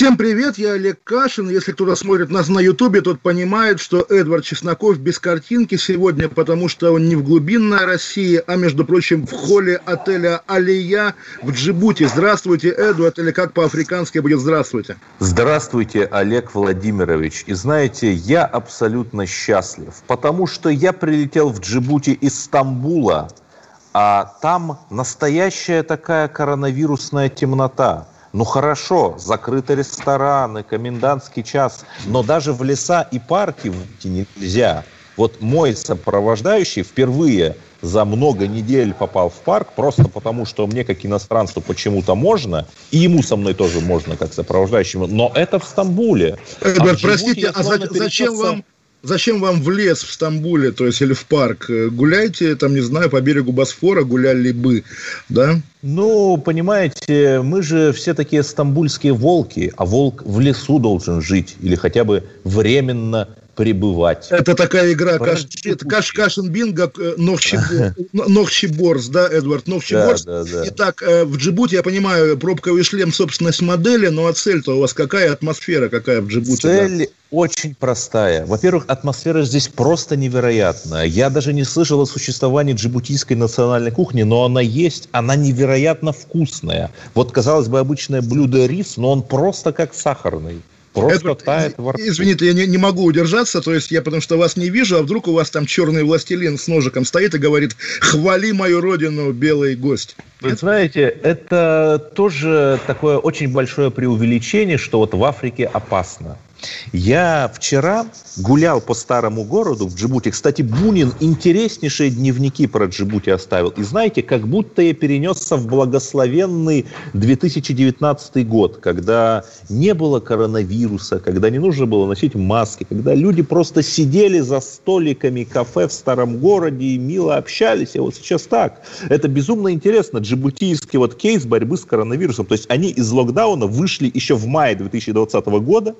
Всем привет, я Олег Кашин. Если кто-то смотрит нас на Ютубе, тот понимает, что Эдвард Чесноков без картинки сегодня, потому что он не в глубинной России, а, между прочим, в холле отеля «Алия» в Джибути. Здравствуйте, Эдвард, или как по-африкански будет «здравствуйте». Здравствуйте, Олег Владимирович. И знаете, я абсолютно счастлив, потому что я прилетел в Джибути из Стамбула, а там настоящая такая коронавирусная темнота. Ну хорошо, закрыты рестораны, комендантский час, но даже в леса и парки выйти нельзя. Вот мой сопровождающий впервые за много недель попал в парк, просто потому что мне, как иностранцу, почему-то можно, и ему со мной тоже можно, как сопровождающему, но это в Стамбуле. Эдвард, а простите, а зачем вам... Зачем вам в лес в Стамбуле, то есть или в парк? Э, Гуляйте, там, не знаю, по берегу Босфора гуляли бы, да? Ну, понимаете, мы же все такие стамбульские волки, а волк в лесу должен жить или хотя бы временно пребывать. Это такая игра каш, это каш, Кашин Бинго, э, Нохчиборс, да, Эдвард, Нохчиборс. Да, да, да. Итак, э, в Джибути, я понимаю, пробковый шлем, собственность модели, ну а цель-то у вас какая, атмосфера какая в Джибути? да? Цель очень простая. Во-первых, атмосфера здесь просто невероятная. Я даже не слышал о существовании джибутийской национальной кухни, но она есть, она невероятно вкусная. Вот, казалось бы, обычное блюдо рис, но он просто как сахарный. Просто Эдвард, тает из- во рту. Извините, я не, не могу удержаться, то есть я потому что вас не вижу, а вдруг у вас там черный властелин с ножиком стоит и говорит «Хвали мою родину, белый гость». Вы знаете, это тоже такое очень большое преувеличение, что вот в Африке опасно. Я вчера гулял по старому городу в Джибути. Кстати, Бунин интереснейшие дневники про Джибути оставил. И знаете, как будто я перенесся в благословенный 2019 год, когда не было коронавируса, когда не нужно было носить маски, когда люди просто сидели за столиками кафе в старом городе и мило общались. И вот сейчас так. Это безумно интересно. Джибутийский вот кейс борьбы с коронавирусом. То есть они из локдауна вышли еще в мае 2020 года.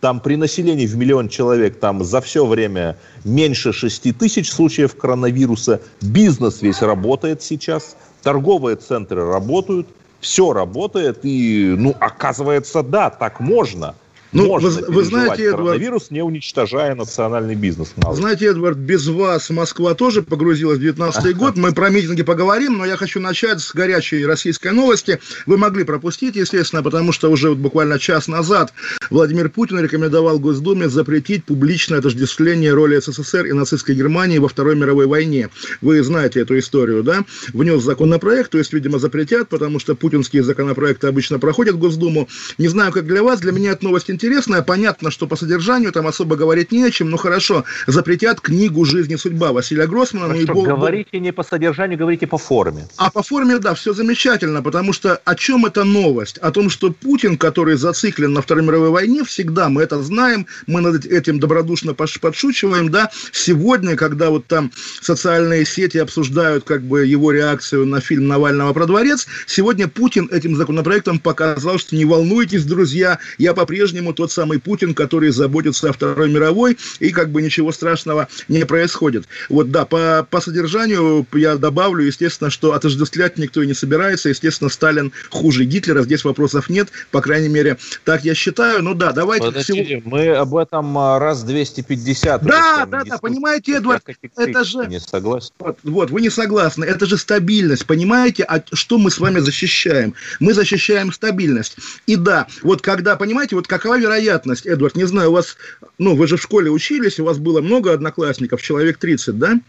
Там при населении в миллион человек там за все время меньше 6 тысяч случаев коронавируса. Бизнес весь работает сейчас. Торговые центры работают. Все работает. И, ну, оказывается, да, так можно. Ну, можно вы- вы знаете, Эдвард- коронавирус, не уничтожая национальный бизнес. Знаете, Эдвард, без вас Москва тоже погрузилась в 19 год. Мы про митинги поговорим, но я хочу начать с горячей российской новости. Вы могли пропустить, естественно, потому что уже вот буквально час назад Владимир Путин рекомендовал Госдуме запретить публичное отождествление роли СССР и нацистской Германии во Второй мировой войне. Вы знаете эту историю, да? Внес законопроект, то есть, видимо, запретят, потому что путинские законопроекты обычно проходят в Госдуму. Не знаю, как для вас, для меня эта новость интересная. Понятно, что по содержанию там особо говорить не о чем, но хорошо, запретят книгу «Жизнь и судьба» Василия Гроссмана. ну Хорошо, бог- говорите не по содержанию, говорите по форме. а по форме, да, все замечательно, потому что о чем эта новость? О том, что Путин, который зациклен на Второй мировой войне, всегда, мы это знаем, мы над этим добродушно подшучиваем, да, сегодня, когда вот там социальные сети обсуждают как бы его реакцию на фильм Навального про дворец, сегодня Путин этим законопроектом показал, что не волнуйтесь, друзья, я по-прежнему тот самый Путин, который заботится о Второй мировой, и как бы ничего страшного не происходит. Вот да, по, по содержанию я добавлю, естественно, что отождествлять никто и не собирается. Естественно, Сталин хуже Гитлера, здесь вопросов нет, по крайней мере, так я считаю. Ну да, давайте всего- Подождите, мы об этом а, раз 250. уже Да, да, да, понимаете, Эдвард, это же- Не согласен. Вот, вот, вы не согласны. Это же стабильность, понимаете? А что мы с вами защищаем? Мы защищаем стабильность. И да, вот когда, понимаете, вот какова вероятность, Эдвард, не знаю, у вас, ну, вы же в школе учились, у вас было много одноклассников, человек 30, да?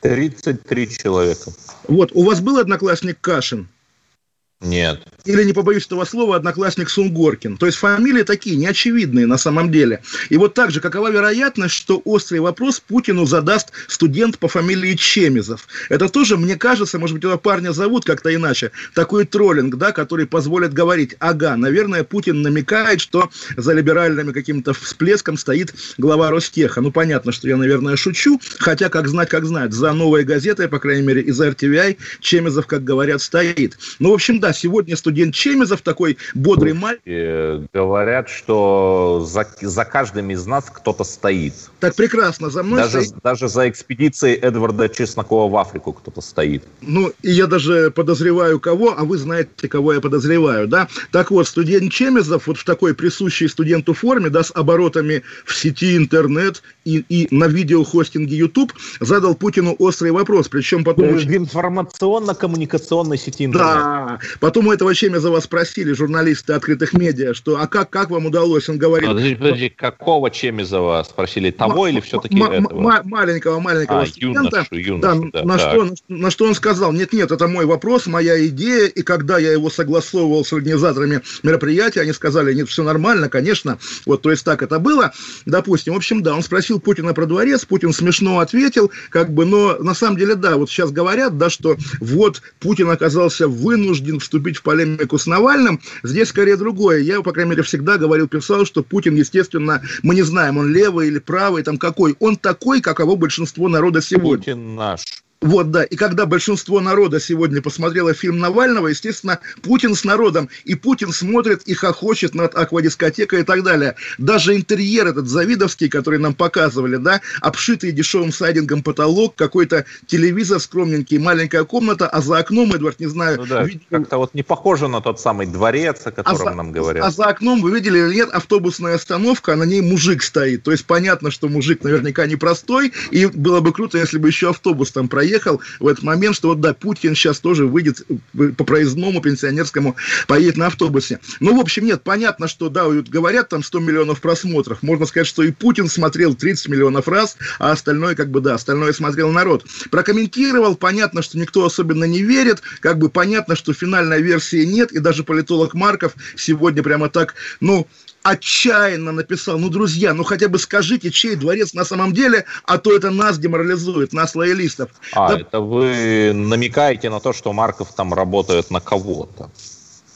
33 человека. Вот, у вас был одноклассник Кашин? Нет. Или, не побоюсь этого слова, одноклассник Сунгоркин. То есть фамилии такие, неочевидные на самом деле. И вот так же, какова вероятность, что острый вопрос Путину задаст студент по фамилии Чемизов? Это тоже, мне кажется, может быть, этого парня зовут как-то иначе. Такой троллинг, да, который позволит говорить, ага, наверное, Путин намекает, что за либеральным каким-то всплеском стоит глава Ростеха. Ну, понятно, что я, наверное, шучу, хотя, как знать, как знать, за новой газетой, по крайней мере, из RTVI, Чемизов, как говорят, стоит. Ну, в общем, да, сегодня студент Чемизов, такой бодрый мальчик. Говорят, что за, за каждым из нас кто-то стоит. Так прекрасно, за мной даже, стоит... Даже за экспедицией Эдварда Чеснокова в Африку кто-то стоит. Ну, и я даже подозреваю кого, а вы знаете, кого я подозреваю, да? Так вот, студент Чемизов вот в такой присущей студенту форме, да, с оборотами в сети интернет и, и на видеохостинге YouTube задал Путину острый вопрос, причем потом... В информационно-коммуникационной сети интернет. Да, потом у этого Чемизова спросили журналисты открытых медиа, что а как, как вам удалось? Он говорит... Подожди, подожди, какого Чемизова спросили? Того или все-таки этого? Маленького, маленького а, студента. Юношу, юношу, да, да, на, что, на, на что он сказал, нет, нет, это мой вопрос, моя идея, и когда я его согласовывал с организаторами мероприятия, они сказали, нет, все нормально, конечно, вот, то есть так это было, допустим. В общем, да, он спросил Путина про дворец, Путин смешно ответил, как бы, но на самом деле, да, вот сейчас говорят, да, что вот Путин оказался вынужден вступить в полемику с Навальным, здесь скорее другое. Я, по крайней мере, всегда говорил, писал, что Путин, естественно, мы не знаем, он левый или правый, там какой, он такой, каково большинство народа сегодня. Путин наш. Вот, да. И когда большинство народа сегодня посмотрело фильм Навального, естественно, Путин с народом. И Путин смотрит и хохочет над аквадискотекой и так далее. Даже интерьер этот завидовский, который нам показывали, да, обшитый дешевым сайдингом потолок, какой-то телевизор скромненький, маленькая комната, а за окном, Эдвард, не знаю... Ну да, видел... как-то вот не похоже на тот самый дворец, о котором а за... нам говорят. А за окном, вы видели или нет, автобусная остановка, а на ней мужик стоит. То есть понятно, что мужик наверняка непростой, и было бы круто, если бы еще автобус там проехал приехал в этот момент, что вот да, Путин сейчас тоже выйдет по проездному пенсионерскому, поедет на автобусе. Ну, в общем, нет, понятно, что, да, говорят там 100 миллионов просмотров. Можно сказать, что и Путин смотрел 30 миллионов раз, а остальное, как бы, да, остальное смотрел народ. Прокомментировал, понятно, что никто особенно не верит, как бы понятно, что финальной версии нет, и даже политолог Марков сегодня прямо так, ну, отчаянно написал, ну, друзья, ну, хотя бы скажите, чей дворец на самом деле, а то это нас деморализует, нас лоялистов. А, да... это вы намекаете на то, что Марков там работает на кого-то?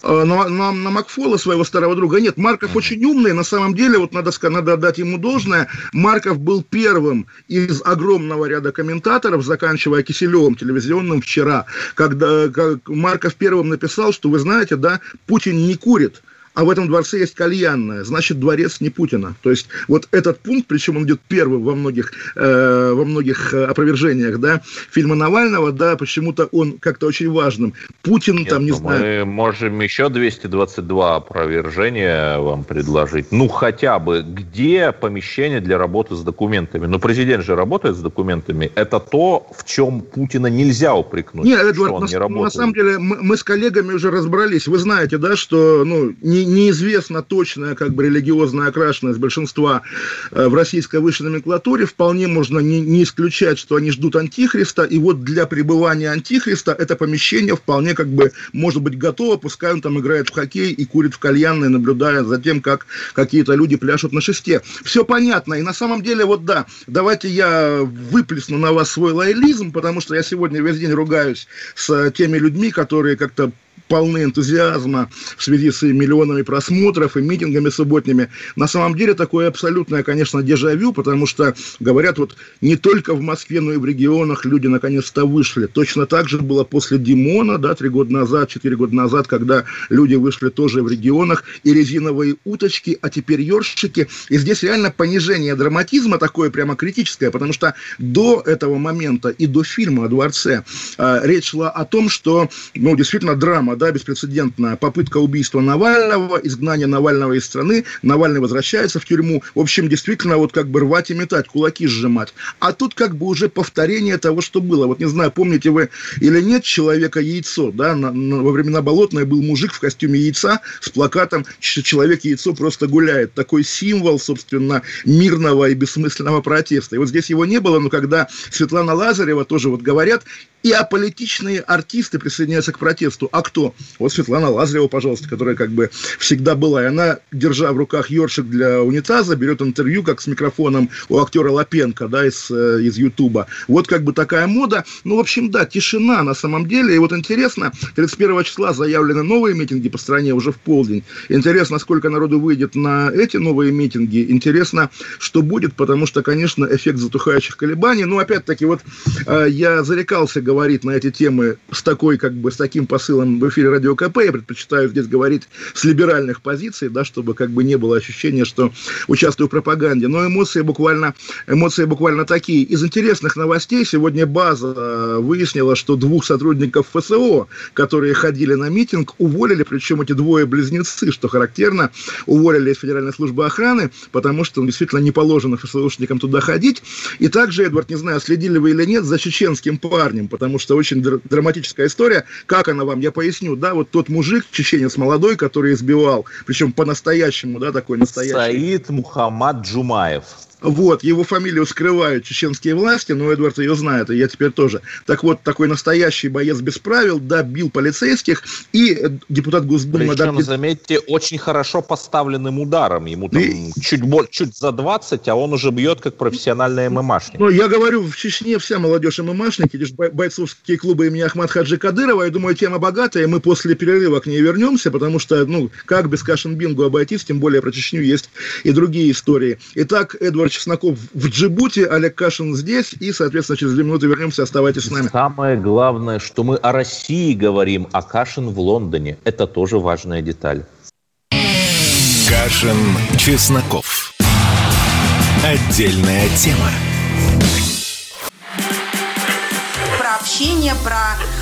Э, на, на, на Макфола, своего старого друга. Нет, Марков очень умный, на самом деле, вот надо, надо отдать ему должное, Марков был первым из огромного ряда комментаторов, заканчивая Киселевым телевизионным вчера, когда как Марков первым написал, что, вы знаете, да, Путин не курит, а в этом дворце есть кальянная, значит, дворец не Путина. То есть вот этот пункт, причем он идет первым во многих, э, во многих э, опровержениях, да, фильма Навального, да, почему-то он как-то очень важным. Путин Нет, там, не ну, знаю... Мы можем еще 222 опровержения вам предложить. Ну, хотя бы, где помещение для работы с документами? Ну, президент же работает с документами. Это то, в чем Путина нельзя упрекнуть, Нет, Эдвард, он на, не работает. на самом деле мы, мы с коллегами уже разобрались. Вы знаете, да, что ну, не, неизвестна точная как бы религиозная окрашенность большинства э, в российской высшей номенклатуре, вполне можно не, не исключать, что они ждут антихриста, и вот для пребывания антихриста это помещение вполне как бы может быть готово, пускай он там играет в хоккей и курит в кальянной, наблюдая за тем, как какие-то люди пляшут на шесте. Все понятно, и на самом деле вот да, давайте я выплесну на вас свой лоялизм, потому что я сегодня весь день ругаюсь с теми людьми, которые как-то полны энтузиазма в связи с миллионами просмотров и митингами субботними. На самом деле такое абсолютное, конечно, дежавю, потому что, говорят, вот не только в Москве, но и в регионах люди наконец-то вышли. Точно так же было после Димона, да, три года назад, четыре года назад, когда люди вышли тоже в регионах, и резиновые уточки, а теперь ёршики. И здесь реально понижение драматизма такое прямо критическое, потому что до этого момента и до фильма о дворце э, речь шла о том, что, ну, действительно, драма, да, беспрецедентная попытка убийства Навального, изгнание Навального из страны, Навальный возвращается в тюрьму. В общем, действительно, вот как бы рвать и метать, кулаки сжимать. А тут как бы уже повторение того, что было. Вот не знаю, помните вы или нет Человека-яйцо, да, на, на, во времена Болотной был мужик в костюме яйца с плакатом «Человек-яйцо просто гуляет». Такой символ, собственно, мирного и бессмысленного протеста. И вот здесь его не было, но когда Светлана Лазарева тоже вот говорят, и аполитичные артисты присоединяются к протесту. А кто? Вот Светлана Лазарева, пожалуйста, которая как бы всегда была. И она, держа в руках ёршик для унитаза, берет интервью, как с микрофоном у актера Лапенко, да, из, э, из Ютуба. Вот как бы такая мода. Ну, в общем, да, тишина на самом деле. И вот интересно, 31 числа заявлены новые митинги по стране уже в полдень. Интересно, сколько народу выйдет на эти новые митинги. Интересно, что будет, потому что, конечно, эффект затухающих колебаний. Ну, опять-таки, вот э, я зарекался говорить на эти темы с такой, как бы, с таким посылом в эфире Радио КП. Я предпочитаю здесь говорить с либеральных позиций, да, чтобы как бы не было ощущения, что участвую в пропаганде. Но эмоции буквально, эмоции буквально такие. Из интересных новостей сегодня база э, выяснила, что двух сотрудников ФСО, которые ходили на митинг, уволили, причем эти двое близнецы, что характерно, уволили из Федеральной службы охраны, потому что ну, действительно не положено ФСОшникам туда ходить. И также, Эдвард, не знаю, следили вы или нет за чеченским парнем, потому что очень др- драматическая история. Как она вам? Я поясню. Да, вот тот мужик, чеченец молодой, который избивал, причем по-настоящему, да, такой настоящий. Саид Мухаммад Джумаев. Вот, его фамилию скрывают чеченские власти, но Эдвард ее знает, и я теперь тоже. Так вот, такой настоящий боец без правил, да, бил полицейских, и депутат Госдумы... Причем, да, заметьте, очень хорошо поставленным ударом. Ему там и... чуть, чуть за 20, а он уже бьет как профессиональный ММАшник. Ну, я говорю, в Чечне вся молодежь ММАшники, лишь бойцовские клубы имени Ахмад Хаджи Кадырова, я думаю, тема богатая, мы после перерыва к ней вернемся, потому что, ну, как без Кашин Бингу обойтись, тем более про Чечню есть и другие истории. Итак, Эдвард Чесноков в Джибути, Олег Кашин здесь, и, соответственно, через две минуты вернемся, оставайтесь с нами. Самое главное, что мы о России говорим, а Кашин в Лондоне. Это тоже важная деталь. Кашин, Чесноков. Отдельная тема. Про общение, про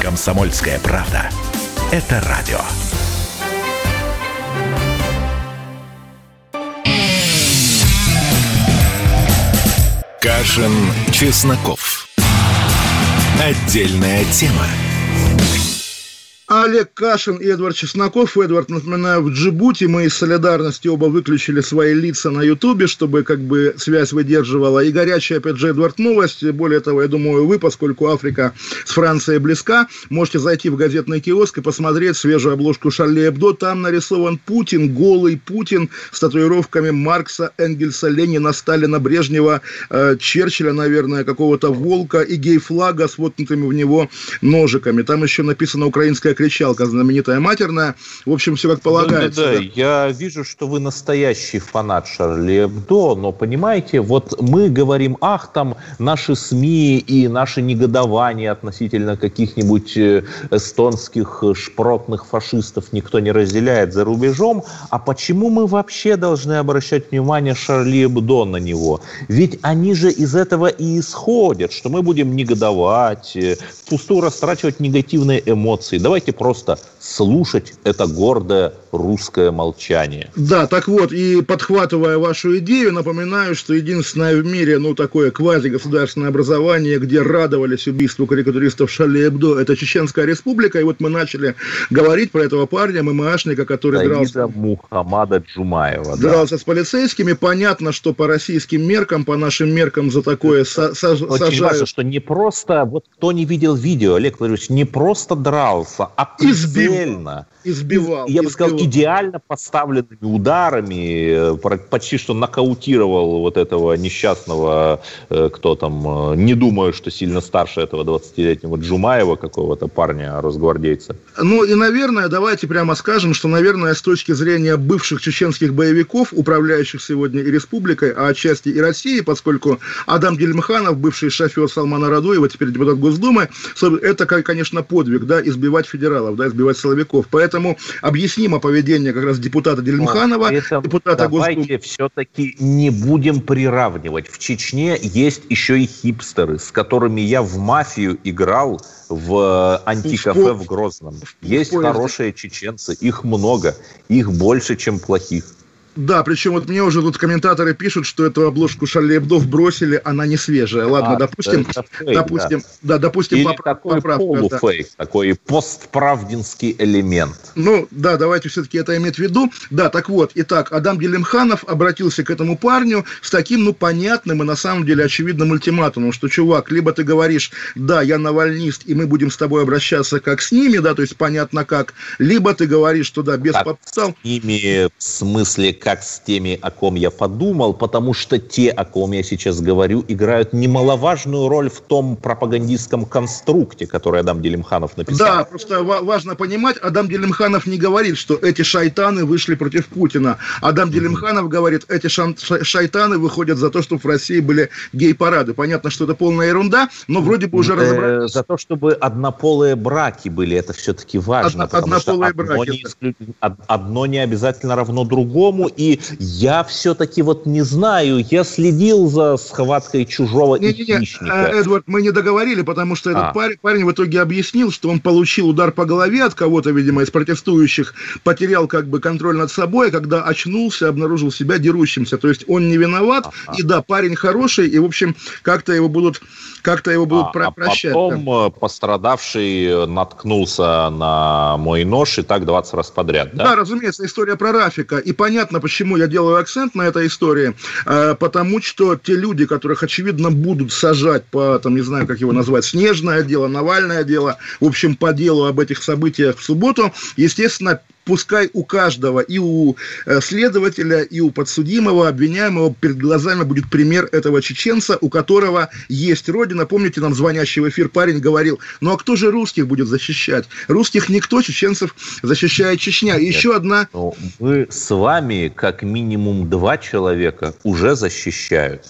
Комсомольская правда. Это радио. Кашин, Чесноков. Отдельная тема. Олег Кашин и Эдвард Чесноков. Эдвард, напоминаю, в Джибути мы из солидарности оба выключили свои лица на Ютубе, чтобы как бы связь выдерживала. И горячая, опять же, Эдвард, новость. Более того, я думаю, вы, поскольку Африка с Францией близка, можете зайти в газетный киоск и посмотреть свежую обложку Шарли Эбдо. Там нарисован Путин, голый Путин с татуировками Маркса, Энгельса, Ленина, Сталина, Брежнева, э, Черчилля, наверное, какого-то волка и гей-флага с воткнутыми в него ножиками. Там еще написано украинская кричалка знаменитая матерная. В общем, все как полагается. Да, да, да. Я вижу, что вы настоящий фанат Шарли Эбдо, но понимаете, вот мы говорим, ах, там наши СМИ и наше негодование относительно каких-нибудь э, эстонских шпротных фашистов никто не разделяет за рубежом, а почему мы вообще должны обращать внимание Шарли Эбдо на него? Ведь они же из этого и исходят, что мы будем негодовать, э, впустую растрачивать негативные эмоции. Давайте давайте просто слушать это гордое русское молчание. Да, так вот, и подхватывая вашу идею, напоминаю, что единственное в мире, ну, такое квазигосударственное образование, где радовались убийству карикатуристов Шали Эбдо, это Чеченская республика, и вот мы начали говорить про этого парня, ММАшника, который Саида дрался... Мухаммада Джумаева. Дрался да. с полицейскими, понятно, что по российским меркам, по нашим меркам за такое са- са- Очень сажают... важно, что не просто, вот кто не видел видео, Олег Владимирович, не просто дрался, а прицельно. Избивал. Я бы сказал, идеально поставленными ударами, э, почти что нокаутировал вот этого несчастного, э, кто там, э, не думаю, что сильно старше этого 20-летнего Джумаева, какого-то парня, росгвардейца. Ну и, наверное, давайте прямо скажем, что, наверное, с точки зрения бывших чеченских боевиков, управляющих сегодня и республикой, а отчасти и Россией, поскольку Адам Гельмханов, бывший шофер Салмана Радуева, теперь депутат Госдумы, это, конечно, подвиг, да, избивать федералов, да, избивать силовиков. Поэтому объяснимо, поведения как раз депутата Делимханова, Это депутата давайте Госдумы. все-таки не будем приравнивать. В Чечне есть еще и хипстеры, с которыми я в мафию играл в антикафе по- в Грозном. Есть хорошие чеченцы, их много, их больше, чем плохих. Да, причем вот мне уже тут комментаторы пишут, что эту обложку Шарли Эбдо бросили, она не свежая. Ладно, А, допустим, это фейк, допустим, да, допустим, Или попра- такой поправка, да. полуфейк, такой постправдинский элемент. Ну, да, давайте все-таки это иметь в виду. Да, так вот, итак, Адам Делимханов обратился к этому парню с таким, ну, понятным и на самом деле очевидным ультиматумом, что, чувак, либо ты говоришь, да, я навальнист, и мы будем с тобой обращаться как с ними, да, то есть понятно как, либо ты говоришь, что да, без Как подстав, с ними, в смысле, как с теми, о ком я подумал, потому что те, о ком я сейчас говорю, играют немаловажную роль в том пропагандистском конструкте, который Адам Делимханов написал. Да, просто ва- важно понимать, Адам Делимханов не говорит, что эти шайтаны вышли против Путина. Адам Делимханов говорит, эти шайтаны выходят за то, чтобы в России были гей-парады. Понятно, что это полная ерунда, но вроде бы уже Э, разобрались. За то, чтобы однополые браки были, это все-таки важно. Одно- однополые одно браки, не, одно не обязательно равно другому. И я все-таки вот не знаю, я следил за схваткой чужого и Не-не-не, хищника. э, Эдвард, мы не договорили, потому что этот А. парень, парень в итоге объяснил, что он получил удар по голове от кого-то, видимо, из протестующих, потерял как бы контроль над собой, а когда очнулся, обнаружил себя дерущимся. То есть он не виноват, и да, парень хороший, и, в общем, как-то его будут, как-то его будут А, про- а прощать. потом э, пострадавший наткнулся на мой нож и так 20 раз подряд, Да? да? разумеется, история про Рафика. И понятно, почему я делаю акцент на этой истории. Э, потому что те люди, которых, очевидно, будут сажать по, там, не знаю, как его назвать, снежное дело, Навальное дело, в общем, по делу об этих событиях в субботу, естественно, пускай у каждого, и у э, следователя, и у подсудимого, обвиняемого перед глазами будет пример этого чеченца, у которого есть родина. Помните, нам звонящий в эфир парень говорил, ну а кто же русских будет защищать? Русских никто, чеченцев защищает Чечня. И еще одна... Мы с вами, как минимум два человека, уже защищают.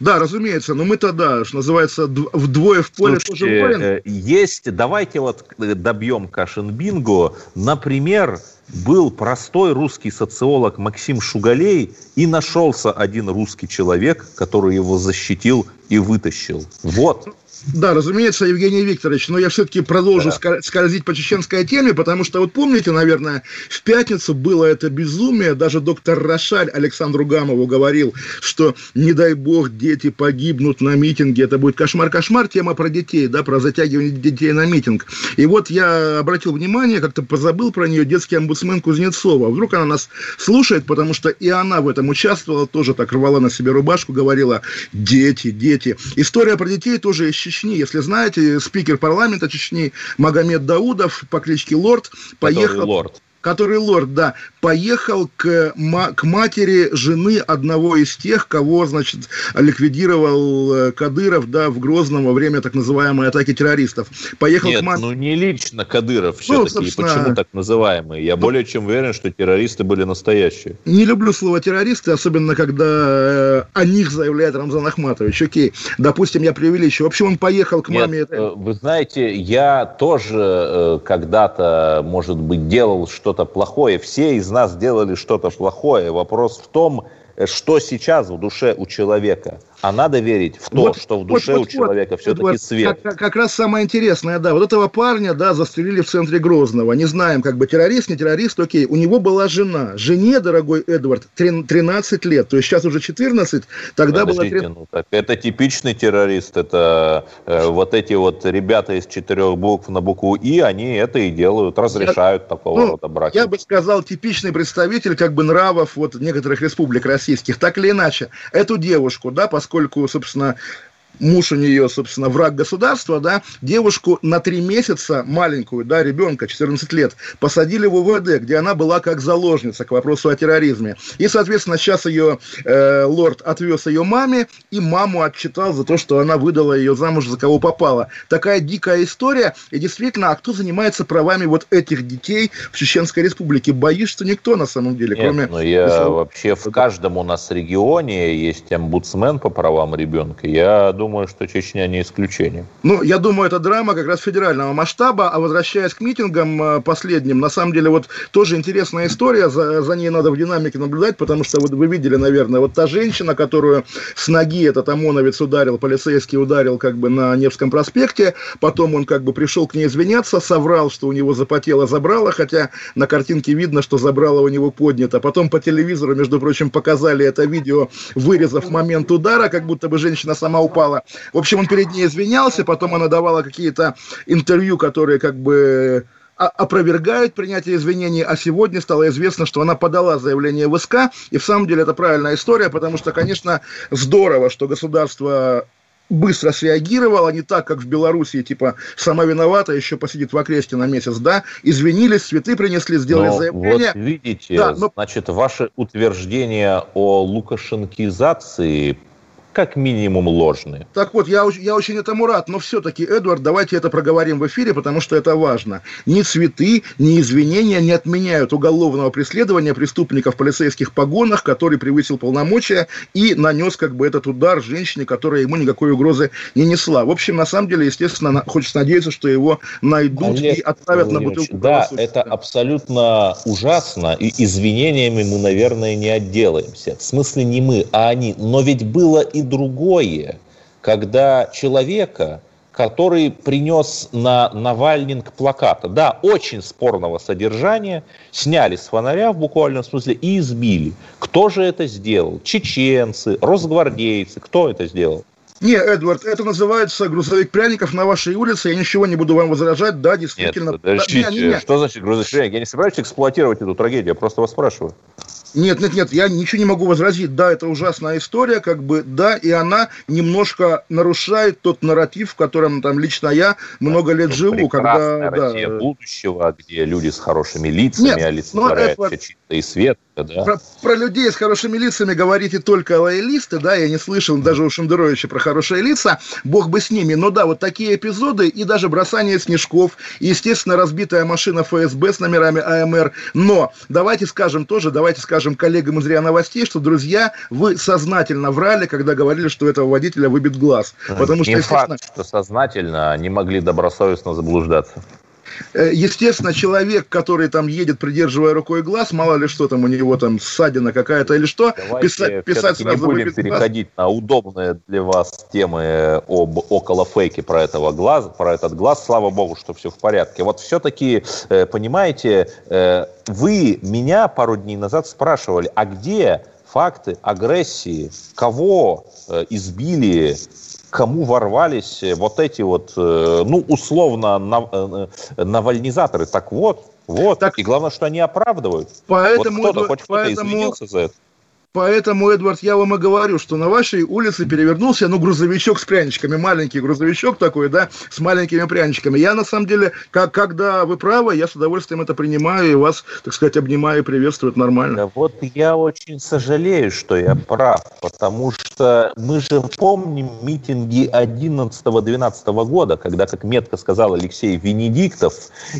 Да, разумеется, но мы-то, да, что называется, дв- вдвое в поле тоже Слушайте, воин. э, есть, давайте вот э, добьем Кашин-Бинго. Например, был простой русский социолог Максим Шугалей, и нашелся один русский человек, который его защитил и вытащил. Вот. Да, разумеется, Евгений Викторович, но я все-таки продолжу ска- скользить по чеченской теме, потому что вот помните, наверное, в пятницу было это безумие, даже доктор Рошаль Александру Гамову говорил, что не дай бог дети погибнут на митинге, это будет кошмар-кошмар, тема про детей, да, про затягивание детей на митинг. И вот я обратил внимание, как-то позабыл про нее детский омбудсмен Кузнецова. Вдруг она нас слушает, потому что и она в этом участвовала, тоже так рвала на себе рубашку, говорила, дети, дети. История про детей тоже из Чечни. Если знаете, спикер парламента Чечни Магомед Даудов по кличке Лорд Который поехал... лорд. Который лорд, да, поехал к, к матери жены одного из тех, кого, значит, ликвидировал э, Кадыров, да, в Грозном во время так называемой атаки террористов. Поехал Нет, к маме. ну не лично Кадыров все-таки. собственно, Почему так называемые? Я более чем уверен, что террористы были настоящие. Не люблю слово террористы, особенно когда э, о них заявляет Рамзан Ахматович. Окей, допустим, я преувеличиваю. В общем, он поехал к Нет, маме. э, вы знаете, я тоже когда-то, может быть, делал что-то плохое. Все из нас делали что-то плохое. Вопрос в том, что сейчас в душе у человека. А надо верить в то, Вот, что в вот, душе вот, у человека вот, все-таки Эдуард, свет. Как, как- раз самое интересное, да. Вот этого парня, да, застрелили в центре Грозного. Не знаем, как бы террорист, не террорист, окей. У него была жена. Жене, дорогой Эдвард, трин- 13 лет. То есть сейчас уже 14, тогда было Подождите, 13. ну, так это типичный террорист. Это э, вот эти вот ребята из четырех букв на букву И, они это и делают, разрешают такого Ну, рода браки. Я бы сказал, типичный представитель как бы нравов вот некоторых республик российских. Так или иначе, эту девушку, да, поскольку, собственно, муж у нее, собственно, враг государства, да, девушку на три месяца, маленькую, да, ребенка, 14 лет, посадили в УВД, где она была как заложница к вопросу о терроризме. И, соответственно, сейчас ее э, лорд отвез ее маме, и маму отчитал за то, что она выдала ее замуж за кого попала. Такая дикая история, и действительно, а кто занимается правами вот этих детей в Чеченской Республике? Боюсь, что никто на самом деле, Нет, кроме... но я если- вообще в каждом у нас регионе есть омбудсмен по правам ребенка. Я думаю, думаю, что Чечня не исключение. Ну, я думаю, это драма как раз федерального масштаба. А возвращаясь к митингам э, последним, на самом деле, вот тоже интересная история, за, за ней надо в динамике наблюдать, потому что вот вы видели, наверное, вот та женщина, которую с ноги этот ОМОНовец ударил, полицейский ударил как бы на Невском проспекте, потом он как бы пришел к ней извиняться, соврал, что у него запотело забрало, хотя на картинке видно, что забрало у него поднято. Потом по телевизору, между прочим, показали это видео, вырезав момент удара, как будто бы женщина сама упала. В общем, он перед ней извинялся, потом она давала какие-то интервью, которые как бы опровергают принятие извинений, а сегодня стало известно, что она подала заявление в СК, и в самом деле это правильная история, потому что, конечно, здорово, что государство быстро среагировало, не так, как в Белоруссии, типа, сама виновата, еще посидит в окресте на месяц, да, извинились, цветы принесли, сделали но заявление. Вот видите, да, но... значит, ваше утверждение о лукашенкизации как минимум ложные. Так вот, я, я очень этому рад, но все-таки, Эдвард, давайте это проговорим в эфире, потому что это важно. Ни цветы, ни извинения не отменяют уголовного преследования преступника в полицейских погонах, который превысил полномочия и нанес как бы этот удар женщине, которая ему никакой угрозы не несла. В общем, на самом деле, естественно, хочется надеяться, что его найдут Олег и отправят на бутылку. Да, это абсолютно ужасно, и извинениями мы, наверное, не отделаемся. В смысле не мы, а они. Но ведь было и другое, когда человека, который принес на Навальнинг плаката, да, очень спорного содержания, сняли с фонаря в буквальном смысле и избили. Кто же это сделал? Чеченцы, росгвардейцы, кто это сделал? Не, Эдвард, это называется грузовик пряников на вашей улице. Я ничего не буду вам возражать. Да, действительно. Нет, подождите, да, не, не, не. что значит грузовик пряников? Я не собираюсь эксплуатировать эту трагедию, я просто вас спрашиваю. Нет, нет, нет, я ничего не могу возразить. Да, это ужасная история, как бы, да, и она немножко нарушает тот нарратив, в котором там лично я много лет живу. Когда, Россия да. будущего, где люди с хорошими лицами олицетворяют это... все чисто свет да. Про, про людей с хорошими лицами говорите только лоялисты, да, я не слышал даже у Шендеровича про хорошие лица, бог бы с ними. Но да, вот такие эпизоды и даже бросание снежков, и, естественно, разбитая машина ФСБ с номерами АМР. Но давайте скажем тоже, давайте скажем коллегам из РИА Новостей, что, друзья, вы сознательно врали, когда говорили, что этого водителя выбит глаз. Потому не что, факт, что сознательно не могли добросовестно заблуждаться. Э, естественно, человек, который там едет, придерживая рукой глаз, мало ли что там у него там ссадина какая-то или что, Давайте писать, писать не будем переходить глаз. на удобные для вас темы об около фейке про этого глаза, про этот глаз. Слава богу, что все в порядке. Вот все-таки, э, понимаете, э, вы меня пару дней назад спрашивали, а где факты агрессии, кого избили кому ворвались э, вот эти вот, э, ну, условно, э, навальнизаторы. Так вот, вот. Так, и главное, что они оправдывают. Поэтому, вот кто-то, хоть кто-то извинился за это. Поэтому, Эдвард, я вам и говорю, что на вашей улице перевернулся, ну, грузовичок с пряничками, маленький грузовичок такой, да, с маленькими пряничками. Я, на самом деле, как, когда вы правы, я с удовольствием это принимаю и вас, так сказать, обнимаю и приветствую, это нормально. Да вот я очень сожалею, что я прав, потому что мы же помним митинги 11-12 года, когда, как метко сказал Алексей Венедиктов,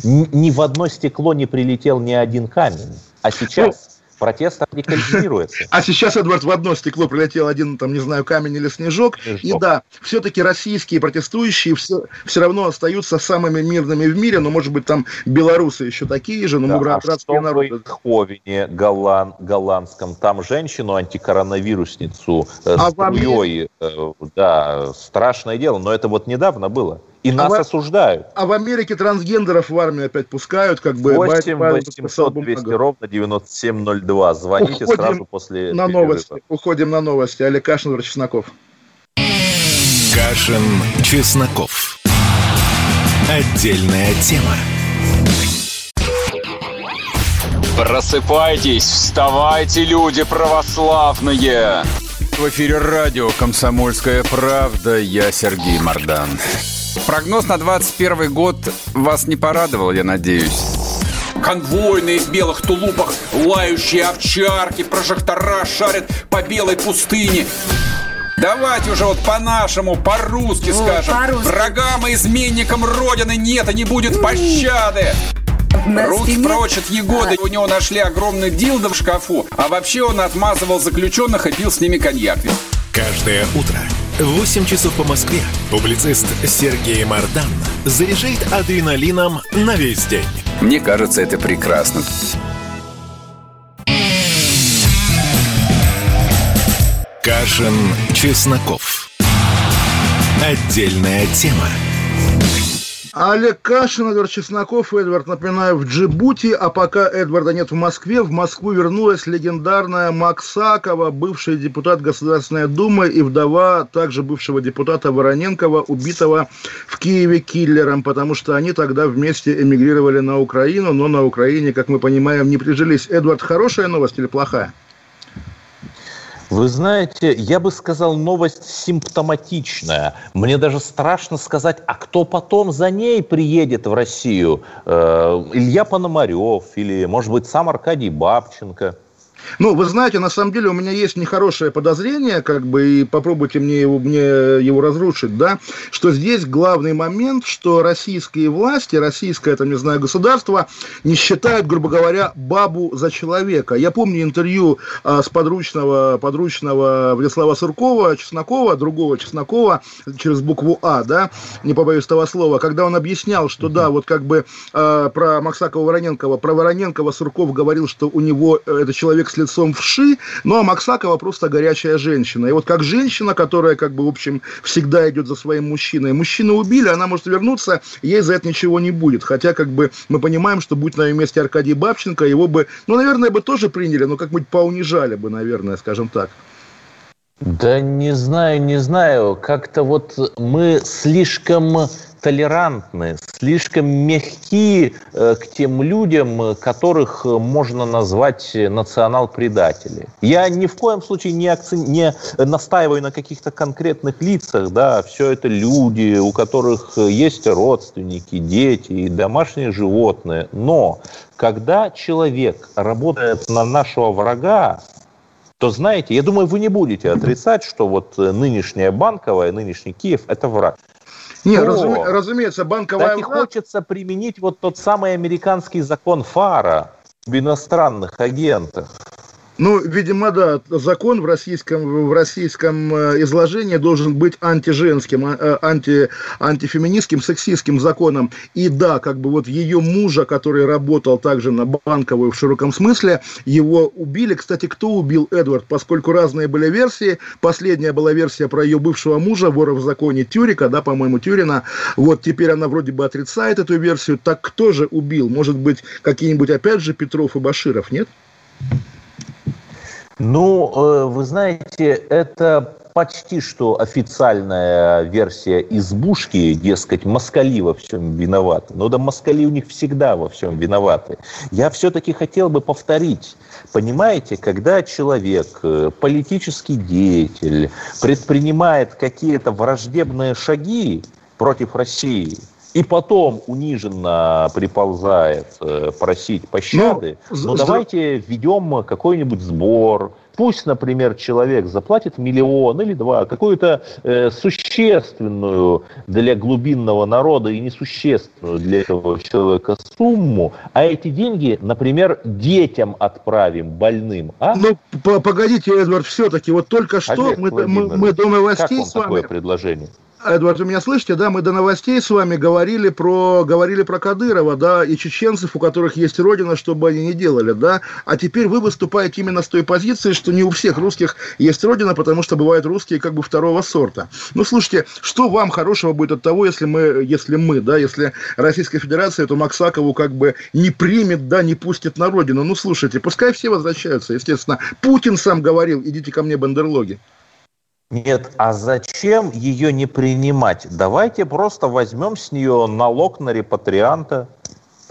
ни в одно стекло не прилетел ни один камень. А сейчас протест не калькулируется. А сейчас, Эдвард, в одно стекло прилетел один, там, не знаю, камень или снежок. снежок. И да, все-таки российские протестующие все, все равно остаются самыми мирными в мире, но, может быть, там белорусы еще такие же, но да, мы братские а народы. в Ховине, голланд, голландском, там женщину, антикоронавирусницу, э, а струей, э, да, страшное дело, но это вот недавно было. И а нас в, осуждают. А в Америке трансгендеров в армию опять пускают, как бы... 8 800 200 ровно 9702. Звоните Уходим сразу после на новости. Уходим на новости. Олег Кашин, Чесноков. Кашин, Чесноков. Отдельная тема. Просыпайтесь, вставайте, люди православные! В эфире радио «Комсомольская правда». Я Сергей Мордан. Прогноз на 21 год вас не порадовал, я надеюсь. Конвойные в белых тулупах, лающие овчарки, прожектора шарят по белой пустыне. Давайте уже вот по-нашему, по-русски скажем. По Врагам и изменникам Родины нет и не будет пощады. Руки прочь от Егоды. У него нашли огромный дилдо в шкафу. А вообще он отмазывал заключенных и пил с ними коньяк. Каждое утро 8 часов по Москве публицист Сергей Мардан заряжает адреналином на весь день. Мне кажется, это прекрасно. Кашин, Чесноков. Отдельная тема. Олег Кашин, Эдвард Чесноков, Эдвард, напоминаю, в Джибути, а пока Эдварда нет в Москве, в Москву вернулась легендарная Максакова, бывший депутат Государственной Думы и вдова также бывшего депутата Вороненкова, убитого в Киеве киллером, потому что они тогда вместе эмигрировали на Украину, но на Украине, как мы понимаем, не прижились. Эдвард, хорошая новость или плохая? Вы знаете, я бы сказал, новость симптоматичная. Мне даже страшно сказать, а кто потом за ней приедет в Россию? Э, Илья Пономарев или, может быть, сам Аркадий Бабченко – ну, вы знаете, на самом деле у меня есть нехорошее подозрение, как бы, и попробуйте мне его, мне его разрушить, да, что здесь главный момент, что российские власти, российское, там, не знаю, государство не считают, грубо говоря, бабу за человека. Я помню интервью а, с подручного, подручного Владислава Суркова, Чеснокова, другого Чеснокова, через букву А, да, не побоюсь того слова, когда он объяснял, что да, вот как бы а, про Максакова Вороненкова, про Вороненкова Сурков говорил, что у него э, это человек с лицом вши, ну а Максакова просто горячая женщина. И вот как женщина, которая, как бы, в общем, всегда идет за своим мужчиной. Мужчину убили, она может вернуться, ей за это ничего не будет. Хотя, как бы, мы понимаем, что будь на ее месте Аркадий Бабченко, его бы, ну, наверное, бы тоже приняли, но как-нибудь поунижали бы, наверное, скажем так. Да не знаю, не знаю. Как-то вот мы слишком толерантны, слишком мягкие э, к тем людям, которых можно назвать национал-предатели. Я ни в коем случае не, акци... не настаиваю на каких-то конкретных лицах, да, все это люди, у которых есть родственники, дети и домашние животные. Но когда человек работает на нашего врага, то знаете, я думаю, вы не будете отрицать, что вот нынешняя банковая, нынешний Киев – это враг. Нет, разуме, разумеется, банковая... Так и хочется применить вот тот самый американский закон Фара об иностранных агентах. Ну, видимо, да, закон в российском, в российском э, изложении должен быть антиженским, а, э, анти, антифеминистским, сексистским законом. И да, как бы вот ее мужа, который работал также на банковую в широком смысле, его убили. Кстати, кто убил Эдвард? Поскольку разные были версии. Последняя была версия про ее бывшего мужа, вора в законе Тюрика, да, по-моему, Тюрина. Вот теперь она вроде бы отрицает эту версию. Так кто же убил? Может быть, какие-нибудь опять же Петров и Баширов, нет? Ну, э, вы знаете, это почти что официальная версия избушки, дескать, москали во всем виноваты. Но да москали у них всегда во всем виноваты. Я все-таки хотел бы повторить. Понимаете, когда человек, э, политический деятель, предпринимает какие-то враждебные шаги против России – и потом униженно приползает э, просить пощады, ну, но давайте введем какой-нибудь сбор. Пусть, например, человек заплатит миллион или два, какую-то э, существенную для глубинного народа и несущественную для этого человека сумму, а эти деньги, например, детям отправим, больным. А? Ну, погодите, Эдвард, все-таки, вот только что Олег мы, мы, мы до новостей как вам с вами... такое предложение? Эдвард, вы меня слышите, да? Мы до новостей с вами говорили про, говорили про Кадырова, да, и чеченцев, у которых есть родина, что бы они ни делали, да? А теперь вы выступаете именно с той позиции, что не у всех русских есть родина, потому что бывают русские как бы второго сорта. Ну, слушайте, что вам хорошего будет от того, если мы, если мы, да, если Российская Федерация эту Максакову как бы не примет, да, не пустит на родину? Ну, слушайте, пускай все возвращаются, естественно. Путин сам говорил, идите ко мне, бандерлоги. Нет, а зачем ее не принимать? Давайте просто возьмем с нее налог на репатрианта.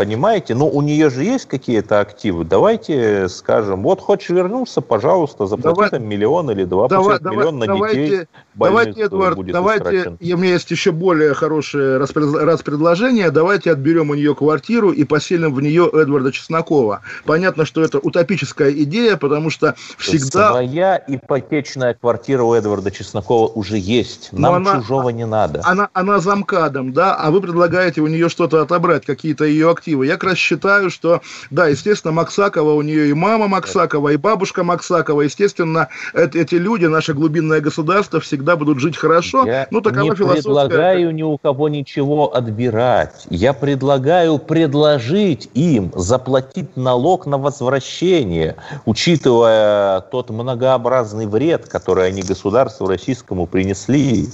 Понимаете? Ну, у нее же есть какие-то активы. Давайте скажем, вот хочешь вернуться, пожалуйста, заплати давай, там миллион или два, давай, давай, миллион на давайте, детей. Давайте, Эдвард, будет давайте, и у меня есть еще более хорошее распредложение. Давайте отберем у нее квартиру и поселим в нее Эдварда Чеснокова. Понятно, что это утопическая идея, потому что всегда... Своя ипотечная квартира у Эдварда Чеснокова уже есть. Нам она, чужого не надо. Она, она замкадом, да, а вы предлагаете у нее что-то отобрать, какие-то ее активы альтернативы. Я как раз считаю, что, да, естественно, Максакова, у нее и мама Максакова, и бабушка Максакова, естественно, это, эти люди, наше глубинное государство, всегда будут жить хорошо. Я ну, такова не предлагаю ни у кого ничего отбирать. Я предлагаю предложить им заплатить налог на возвращение, учитывая тот многообразный вред, который они государству российскому принесли.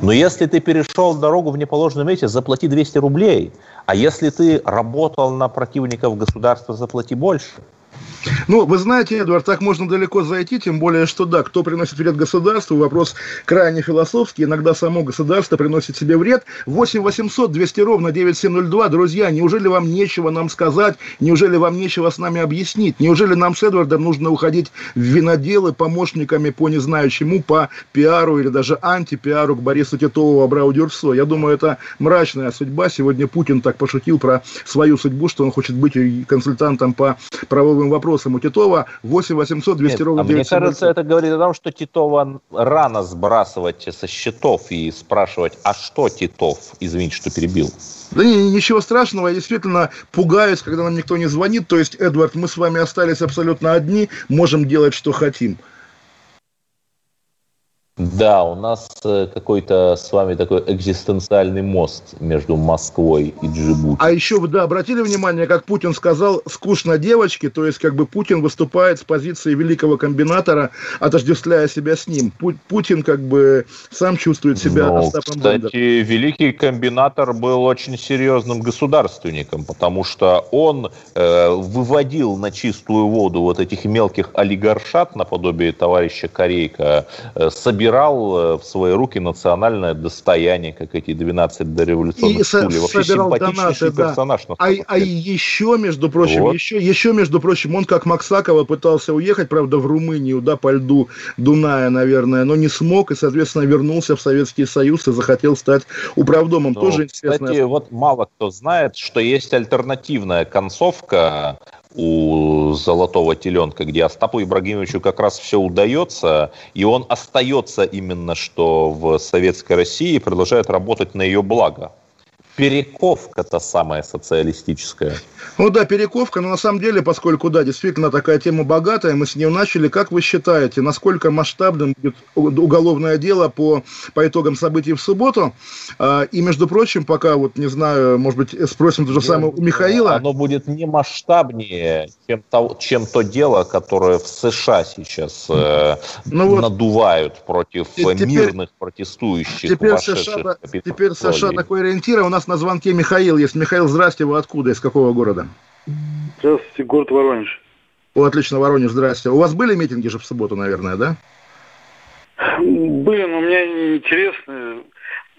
Но если ты перешел дорогу в неположенном месте, заплати 200 рублей. А если ты работал на противников государства, заплати больше. Ну, вы знаете, Эдвард, так можно далеко зайти, тем более, что да, кто приносит вред государству, вопрос крайне философский, иногда само государство приносит себе вред. 8 800 200 ровно 9702, друзья, неужели вам нечего нам сказать, неужели вам нечего с нами объяснить, неужели нам с Эдвардом нужно уходить в виноделы помощниками по не знаю чему, по пиару или даже антипиару к Борису Титову, Абрау Дюрсо. Я думаю, это мрачная судьба. Сегодня Путин так пошутил про свою судьбу, что он хочет быть консультантом по правовым вопросам вопросам у Титова 8 800 200 Нет, ровно а Мне кажется, это говорит о том, что Титова рано сбрасывать со счетов и спрашивать, а что Титов? Извините, что перебил. Да не, ничего страшного, я действительно пугаюсь, когда нам никто не звонит. То есть, Эдвард, мы с вами остались абсолютно одни, можем делать, что хотим. Да, у нас э, какой-то с вами такой экзистенциальный мост между Москвой и Джибути. А еще, да, обратили внимание, как Путин сказал, скучно девочки, то есть как бы Путин выступает с позиции великого комбинатора, отождествляя себя с ним. Путин как бы сам чувствует себя ну, Остапом Кстати, Бендер. великий комбинатор был очень серьезным государственником, потому что он э, выводил на чистую воду вот этих мелких олигаршат наподобие товарища Корейка, э, собирал собирал э, в свои руки национальное достояние, как эти 12 дореволюционных и стульев. Вообще симпатичнейший донаты, персонаж. Да. А, а еще, между прочим, вот. еще, еще, между прочим, он как Максакова пытался уехать, правда, в Румынию, да, по льду Дуная, наверное, но не смог и, соответственно, вернулся в Советский Союз и захотел стать управдомом. Ну, Тоже интересно. Кстати, вот мало кто знает, что есть альтернативная концовка у золотого теленка, где Остапу Ибрагимовичу как раз все удается, и он остается именно что в советской России и продолжает работать на ее благо перековка-то самая социалистическая. Ну да, перековка, но на самом деле, поскольку, да, действительно такая тема богатая, мы с нее начали, как вы считаете, насколько масштабным будет уголовное дело по, по итогам событий в субботу? А, и, между прочим, пока, вот, не знаю, может быть, спросим то же самое у Михаила. Оно будет не масштабнее, чем то, чем то дело, которое в США сейчас э, ну вот, надувают против теперь, мирных протестующих. Теперь США, теперь США такой ориентир, у нас нас на звонке Михаил есть. Михаил, здрасте, вы откуда, из какого города? Здравствуйте, город Воронеж. О, отлично, Воронеж, здрасте. У вас были митинги же в субботу, наверное, да? Были, но у меня интересно,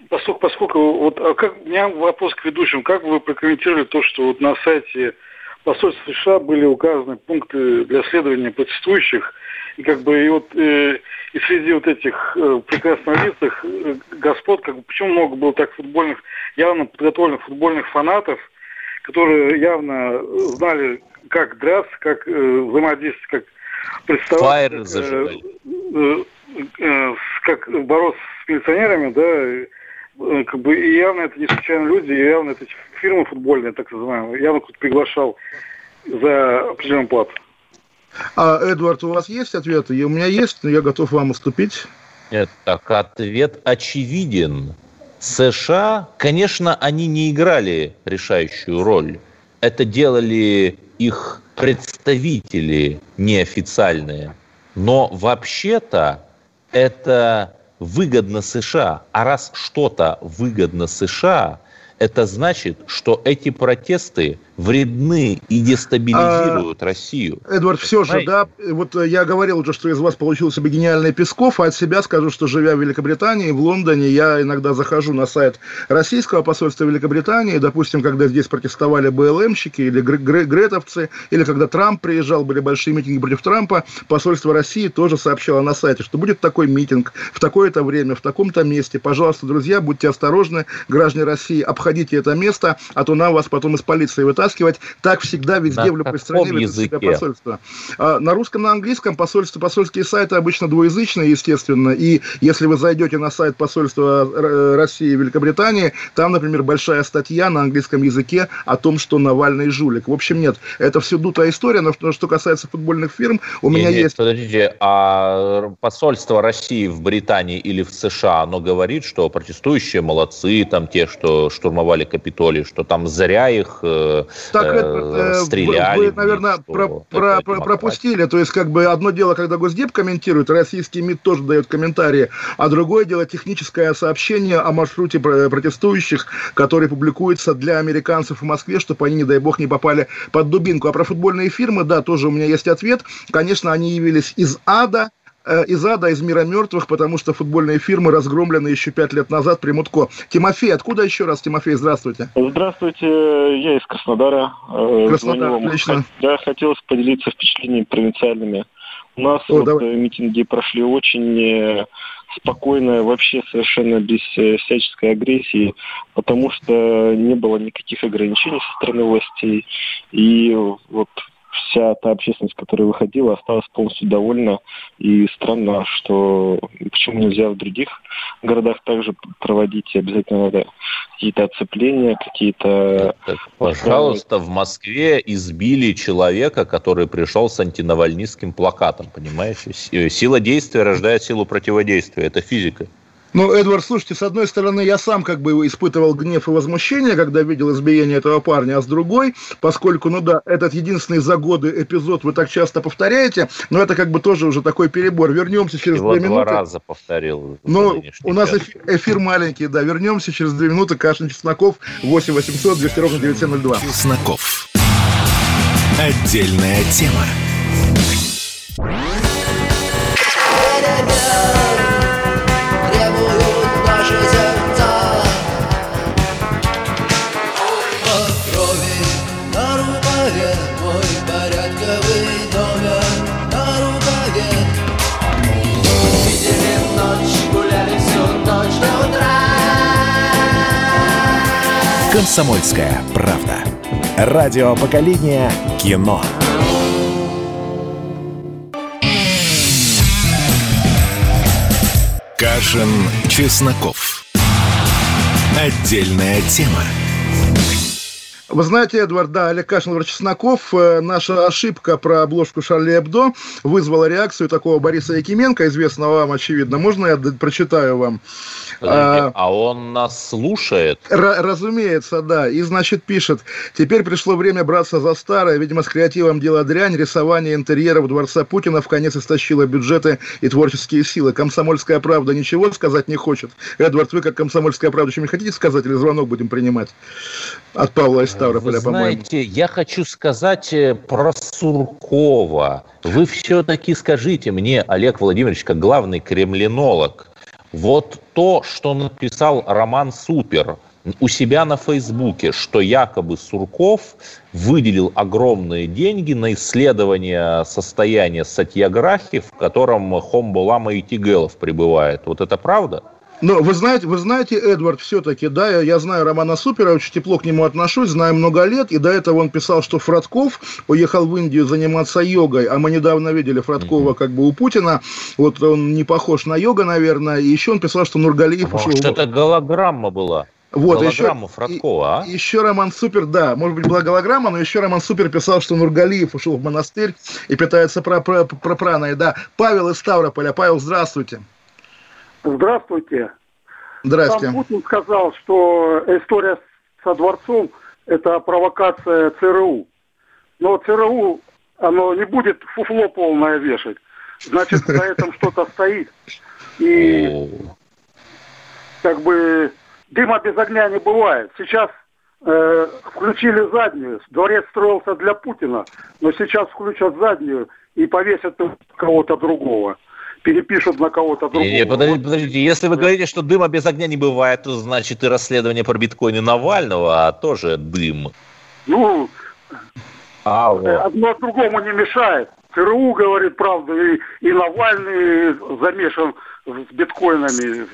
поскольку, поскольку вот а как, у меня вопрос к ведущим, как вы прокомментировали то, что вот на сайте посольства США были указаны пункты для следования протестующих, и как бы и вот э, и среди вот этих э, прекрасных лицах э, господ, как бы, почему много было так футбольных, явно подготовленных футбольных фанатов, которые явно знали, как драться, как э, взаимодействовать, как представать, как, э, э, э, как бороться с милиционерами, да, э, как бы и явно это не случайно люди, и явно это фирмы футбольные, так называемые, явно кто-то приглашал за определенную плату. А, Эдвард, у вас есть ответы? У меня есть, но я готов вам уступить. Нет, так ответ очевиден. США, конечно, они не играли решающую роль. Это делали их представители неофициальные. Но вообще-то это выгодно США. А раз что-то выгодно США, это значит, что эти протесты вредны и дестабилизируют а, Россию. Эдвард, все же, да, вот я говорил уже, что из вас получился бы гениальный Песков, а от себя скажу, что живя в Великобритании, в Лондоне, я иногда захожу на сайт российского посольства Великобритании, допустим, когда здесь протестовали БЛМщики или гретовцы, или когда Трамп приезжал, были большие митинги против Трампа, посольство России тоже сообщало на сайте, что будет такой митинг в такое-то время, в таком-то месте. Пожалуйста, друзья, будьте осторожны, граждане России, обходите это место, а то нам вас потом из полиции вытаскивать. Так всегда везде в любой стране ведут себя. А, на русском, на английском посольство, посольские сайты обычно двуязычные, естественно, и если вы зайдете на сайт посольства России и Великобритании, там, например, большая статья на английском языке о том, что Навальный жулик. В общем, нет, это все дутая история, но что касается футбольных фирм, у меня нет, есть... Подождите, а посольство России в Британии или в США, оно говорит, что протестующие молодцы, там те, что штурмовали Капитолий, что там зря их э, так, э, э стреляли. Вы, вы наверное, про, про, про, пропустили. То есть, как бы одно дело, когда Госдеп комментирует, российский МИД тоже дает комментарии, а другое дело техническое сообщение о маршруте протестующих, который публикуется для американцев в Москве, чтобы они, не дай бог, не попали под дубинку. А про футбольные фирмы, да, тоже у меня есть ответ. Конечно, они явились из ада, э, из ада, из мира мертвых, потому что футбольные фирмы разгромлены еще пять лет назад при Мутко. Тимофей, откуда еще раз, Тимофей, здравствуйте. Здравствуйте, я из Краснодара. Э, Краснодар, отлично. Я хотел поделиться впечатлениями провинциальными. У нас О, вот давай. митинги прошли очень э, спокойно, вообще совершенно без всяческой агрессии, потому что не было никаких ограничений со стороны властей. И вот вся та общественность, которая выходила, осталась полностью довольна. И странно, что почему нельзя в других городах также проводить, обязательно надо какие-то оцепления, какие-то... Пожалуйста, в Москве избили человека, который пришел с антинавальнистским плакатом, понимаете? Сила действия рождает силу противодействия, это физика. Ну, Эдвард, слушайте, с одной стороны, я сам как бы испытывал гнев и возмущение, когда видел избиение этого парня, а с другой, поскольку, ну да, этот единственный за годы эпизод вы так часто повторяете, но это как бы тоже уже такой перебор. Вернемся через Его две минуты. два раза повторил. Ну, у нас эфир, эфир маленький, да. Вернемся через две минуты. Кашин Чесноков, 8 800 200 ровно 9702. Чесноков. Отдельная тема. «Комсомольская правда». Радио поколения кино. Кашин, Чесноков. Отдельная тема. Вы знаете, Эдвард, да, Олег Кашин, Чесноков, э, наша ошибка про обложку Шарли Эбдо вызвала реакцию такого Бориса Якименко, известного вам, очевидно. Можно я прочитаю вам? а, а он нас слушает? разумеется, да. И, значит, пишет, теперь пришло время браться за старое. Видимо, с креативом дело дрянь. Рисование интерьеров Дворца Путина в конец истощило бюджеты и творческие силы. Комсомольская правда ничего сказать не хочет. Эдвард, вы как комсомольская правда что-нибудь хотите сказать или звонок будем принимать? От Павла из Ставрополя, по-моему. знаете, я хочу сказать э, про Суркова. Вы все-таки скажите мне, Олег Владимирович, как главный кремлинолог, вот то, что написал Роман Супер у себя на Фейсбуке, что якобы Сурков выделил огромные деньги на исследование состояния Сатьяграхи, в котором Хомбулама и Тигелов пребывает. Вот это правда? Но вы знаете, вы знаете, Эдвард, все-таки, да, я, я знаю Романа Супера, очень тепло к нему отношусь, знаю много лет, и до этого он писал, что Фродков уехал в Индию заниматься йогой, а мы недавно видели Фродкова mm-hmm. как бы у Путина, вот он не похож на йога, наверное, и еще он писал, что Нургалиев а ушел... Может, это голограмма была? Вот, голограмма еще, Фродкова, а? Еще Роман Супер, да, может быть, была голограмма, но еще Роман Супер писал, что Нургалиев ушел в монастырь и питается про, про, про праной, да. Павел из Ставрополя. Павел, здравствуйте. Здравствуйте. Здравствуйте. Сам Путин сказал, что история со дворцом – это провокация ЦРУ. Но ЦРУ, оно не будет фуфло полное вешать. Значит, за этим что-то стоит. И как бы дыма без огня не бывает. Сейчас э, включили заднюю. Дворец строился для Путина, но сейчас включат заднюю и повесят кого-то другого перепишут на кого-то другого. Не, подождите, подождите, если вы говорите, что дыма без огня не бывает, то значит и расследование про биткоины Навального, а тоже дым. Ну, а, вот. одно другому не мешает. ЦРУ говорит правду, и, и Навальный замешан с биткоинами.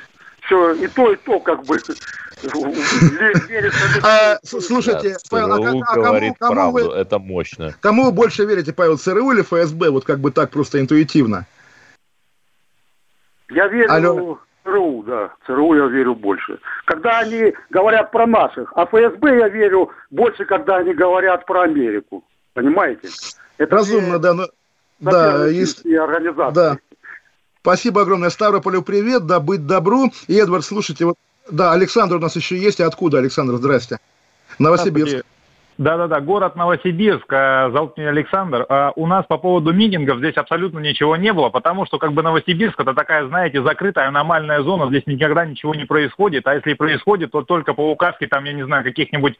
Все, и то, и то, как бы. А, слушайте, Павел, а, а это мощно. Кому вы больше верите, Павел, ЦРУ или ФСБ? Вот как бы так просто интуитивно. Я верю Алло. ЦРУ, да. ЦРУ я верю больше. Когда они говорят про наших, а ФСБ я верю больше, когда они говорят про Америку. Понимаете? Это Разумно, да. Но... Да, есть... организации. Да. Спасибо огромное. Ставрополю привет, да, быть добру. И, Эдвард, слушайте, вот, да, Александр у нас еще есть. Откуда, Александр? Здрасте. Новосибирск. Да-да-да, город Новосибирск, э, зовут меня Александр. А у нас по поводу митингов здесь абсолютно ничего не было, потому что как бы Новосибирск это такая, знаете, закрытая аномальная зона, здесь никогда ничего не происходит, а если и происходит, то только по указке, там, я не знаю, каких-нибудь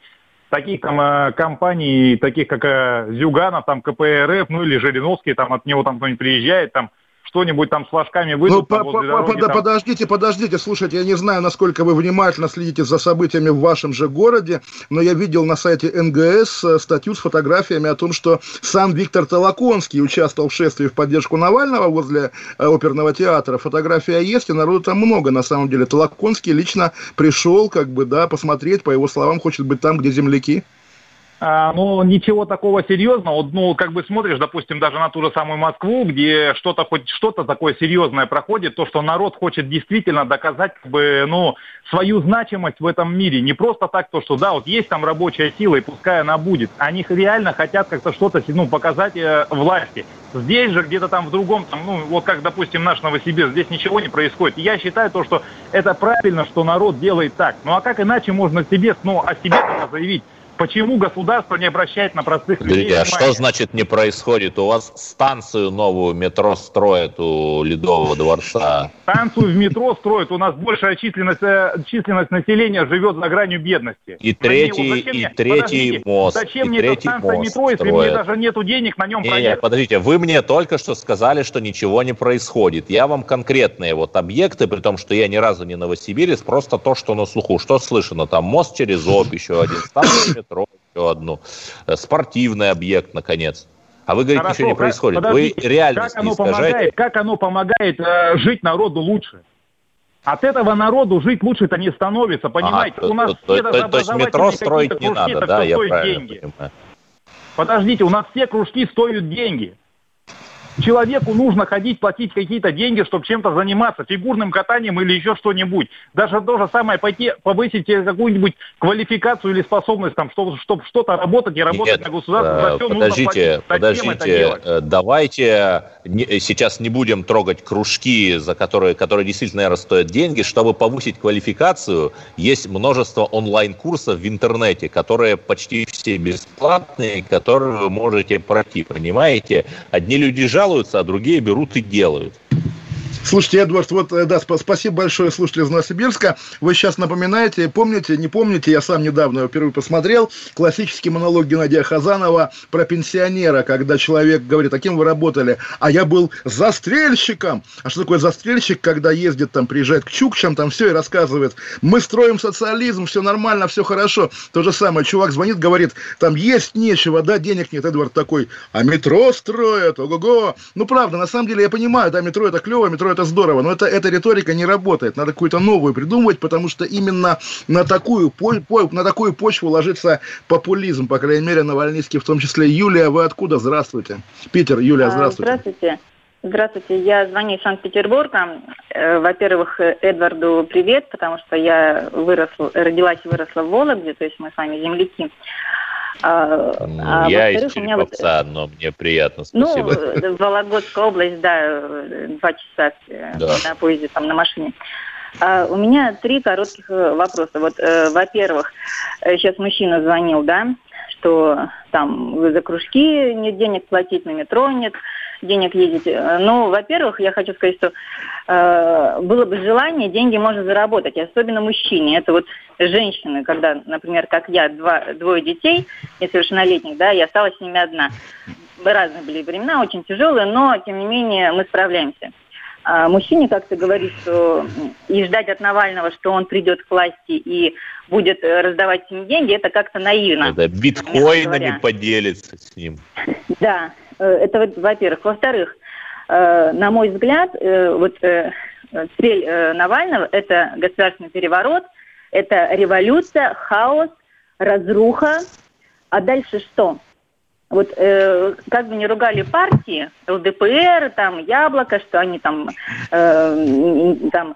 таких там э, компаний, таких как э, Зюганов, там КПРФ, ну или Жириновский, там от него там кто-нибудь приезжает, там что-нибудь там с флажками выйдут. Ну, по дороги, под, там... Подождите, подождите, слушайте, я не знаю, насколько вы внимательно следите за событиями в вашем же городе, но я видел на сайте НГС э, статью с фотографиями о том, что сам Виктор Толоконский участвовал в шествии в поддержку Навального возле э, оперного театра. Фотография есть, и народу там много, на самом деле. Толоконский лично пришел, как бы, да, посмотреть, по его словам, хочет быть там, где земляки. А, ну, ничего такого серьезного. Ну, как бы смотришь, допустим, даже на ту же самую Москву, где что-то хоть что-то такое серьезное проходит, то, что народ хочет действительно доказать, как бы, ну, свою значимость в этом мире. Не просто так, то, что, да, вот есть там рабочая сила, и пускай она будет. Они реально хотят как-то что-то, ну, показать э, власти. Здесь же, где-то там в другом, там, ну, вот как, допустим, наш Новосибирск, здесь ничего не происходит. Я считаю то, что это правильно, что народ делает так. Ну, а как иначе можно себе, ну, о себе заявить? Почему государство не обращает на простых Подождите, людей? А что значит не происходит? У вас станцию новую метро строят у Ледового дворца. Станцию в метро строят. У нас большая численность, э, численность населения живет за гранью бедности. И третий, и третий мост. Зачем и мне третий эта станция метро, если мне даже нету денег на нем не, проехать? Не, подождите, вы мне только что сказали, что ничего не происходит. Я вам конкретные вот объекты, при том, что я ни разу не новосибирец, просто то, что на слуху. Что слышно? Там мост через Обь, еще один станция еще одну. Э, спортивный объект, наконец. А вы говорите, Хорошо, ничего не происходит. Вы реальность как оно помогает, как оно помогает э, жить народу лучше? От этого народу жить лучше-то не становится, понимаете? А, у нас то, все то, то, то есть метро строить не надо, да, я правильно деньги. понимаю. Подождите, у нас все кружки стоят деньги. Человеку нужно ходить, платить какие-то деньги, чтобы чем-то заниматься, фигурным катанием или еще что-нибудь. Даже то же самое пойти повысить какую-нибудь квалификацию или способность, там, чтобы, чтобы что-то работать и работать Нет, на государство. За все подождите, подождите, э, давайте не, сейчас не будем трогать кружки, за которые, которые действительно, наверное, стоят деньги. Чтобы повысить квалификацию, есть множество онлайн-курсов в интернете, которые почти все бесплатные, которые вы можете пройти, понимаете? Одни люди жалуются, жалуются, а другие берут и делают. Слушайте, Эдвард, вот, э, да, спасибо большое, слушатели из Новосибирска. Вы сейчас напоминаете, помните, не помните, я сам недавно впервые посмотрел, классический монолог Геннадия Хазанова про пенсионера, когда человек говорит, а кем вы работали? А я был застрельщиком. А что такое застрельщик, когда ездит, там, приезжает к Чукчам, там все и рассказывает, мы строим социализм, все нормально, все хорошо. То же самое, чувак звонит, говорит, там есть нечего, да, денег нет. Эдвард такой, а метро строят, ого-го. Ну, правда, на самом деле я понимаю, да, метро это клево, метро это здорово, но это, эта риторика не работает. Надо какую-то новую придумывать, потому что именно на такую, на такую почву ложится популизм, по крайней мере, Навальнийский в том числе. Юлия, вы откуда? Здравствуйте. Питер, Юлия, а, здравствуйте. Здравствуйте. Здравствуйте, я звоню из Санкт-Петербурга. Э, во-первых, Эдварду привет, потому что я выросла, родилась и выросла в Вологде, то есть мы с вами земляки. А, а я из Череповца, вот, но мне приятно, ну, спасибо. Ну, Вологодская область, да, два часа э, да. на поезде, там, на машине. А, у меня три коротких э, вопроса. Вот, э, во-первых, сейчас мужчина звонил, да, что там за кружки нет денег платить, на метро нет денег ездить. Ну, во-первых, я хочу сказать, что э, было бы желание, деньги можно заработать, особенно мужчине. Это вот женщины, когда, например, как я, два, двое детей несовершеннолетних, да, я осталась с ними одна. Разные были времена, очень тяжелые, но, тем не менее, мы справляемся. А мужчине как-то говорить, что и ждать от Навального, что он придет к власти и будет раздавать им деньги, это как-то наивно. Это биткоинами поделится с ним. Да, э, это во-первых. Во-вторых, э, на мой взгляд, э, вот цель Навального – это государственный переворот – это революция, хаос, разруха. А дальше что? Вот э, как бы не ругали партии, ЛДПР, там, Яблоко, что они там, э, там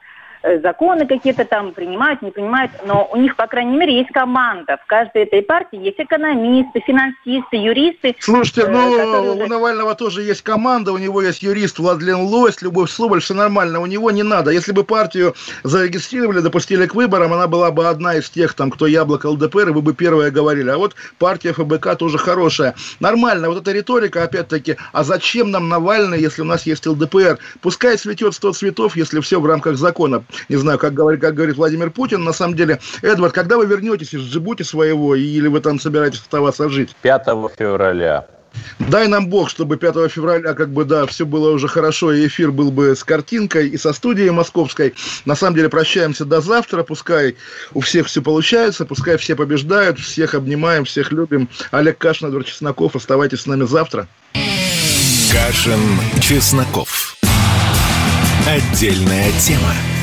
законы какие-то там принимают, не принимают, но у них, по крайней мере, есть команда. В каждой этой партии есть экономисты, финансисты, юристы. Слушайте, э, ну, уже... у Навального тоже есть команда, у него есть юрист Владлен Лось, Любовь Соболь, все нормально, у него не надо. Если бы партию зарегистрировали, допустили к выборам, она была бы одна из тех, там, кто яблоко ЛДПР, и вы бы первые говорили. А вот партия ФБК тоже хорошая. Нормально, вот эта риторика, опять-таки, а зачем нам Навальный, если у нас есть ЛДПР? Пускай цветет сто цветов, если все в рамках закона не знаю, как говорит, как говорит Владимир Путин, на самом деле, Эдвард, когда вы вернетесь из Джибути своего, или вы там собираетесь оставаться жить? 5 февраля. Дай нам Бог, чтобы 5 февраля, как бы, да, все было уже хорошо, и эфир был бы с картинкой и со студией московской. На самом деле, прощаемся до завтра, пускай у всех все получается, пускай все побеждают, всех обнимаем, всех любим. Олег Кашин, Эдвард Чесноков, оставайтесь с нами завтра. Кашин, Чесноков. Отдельная тема.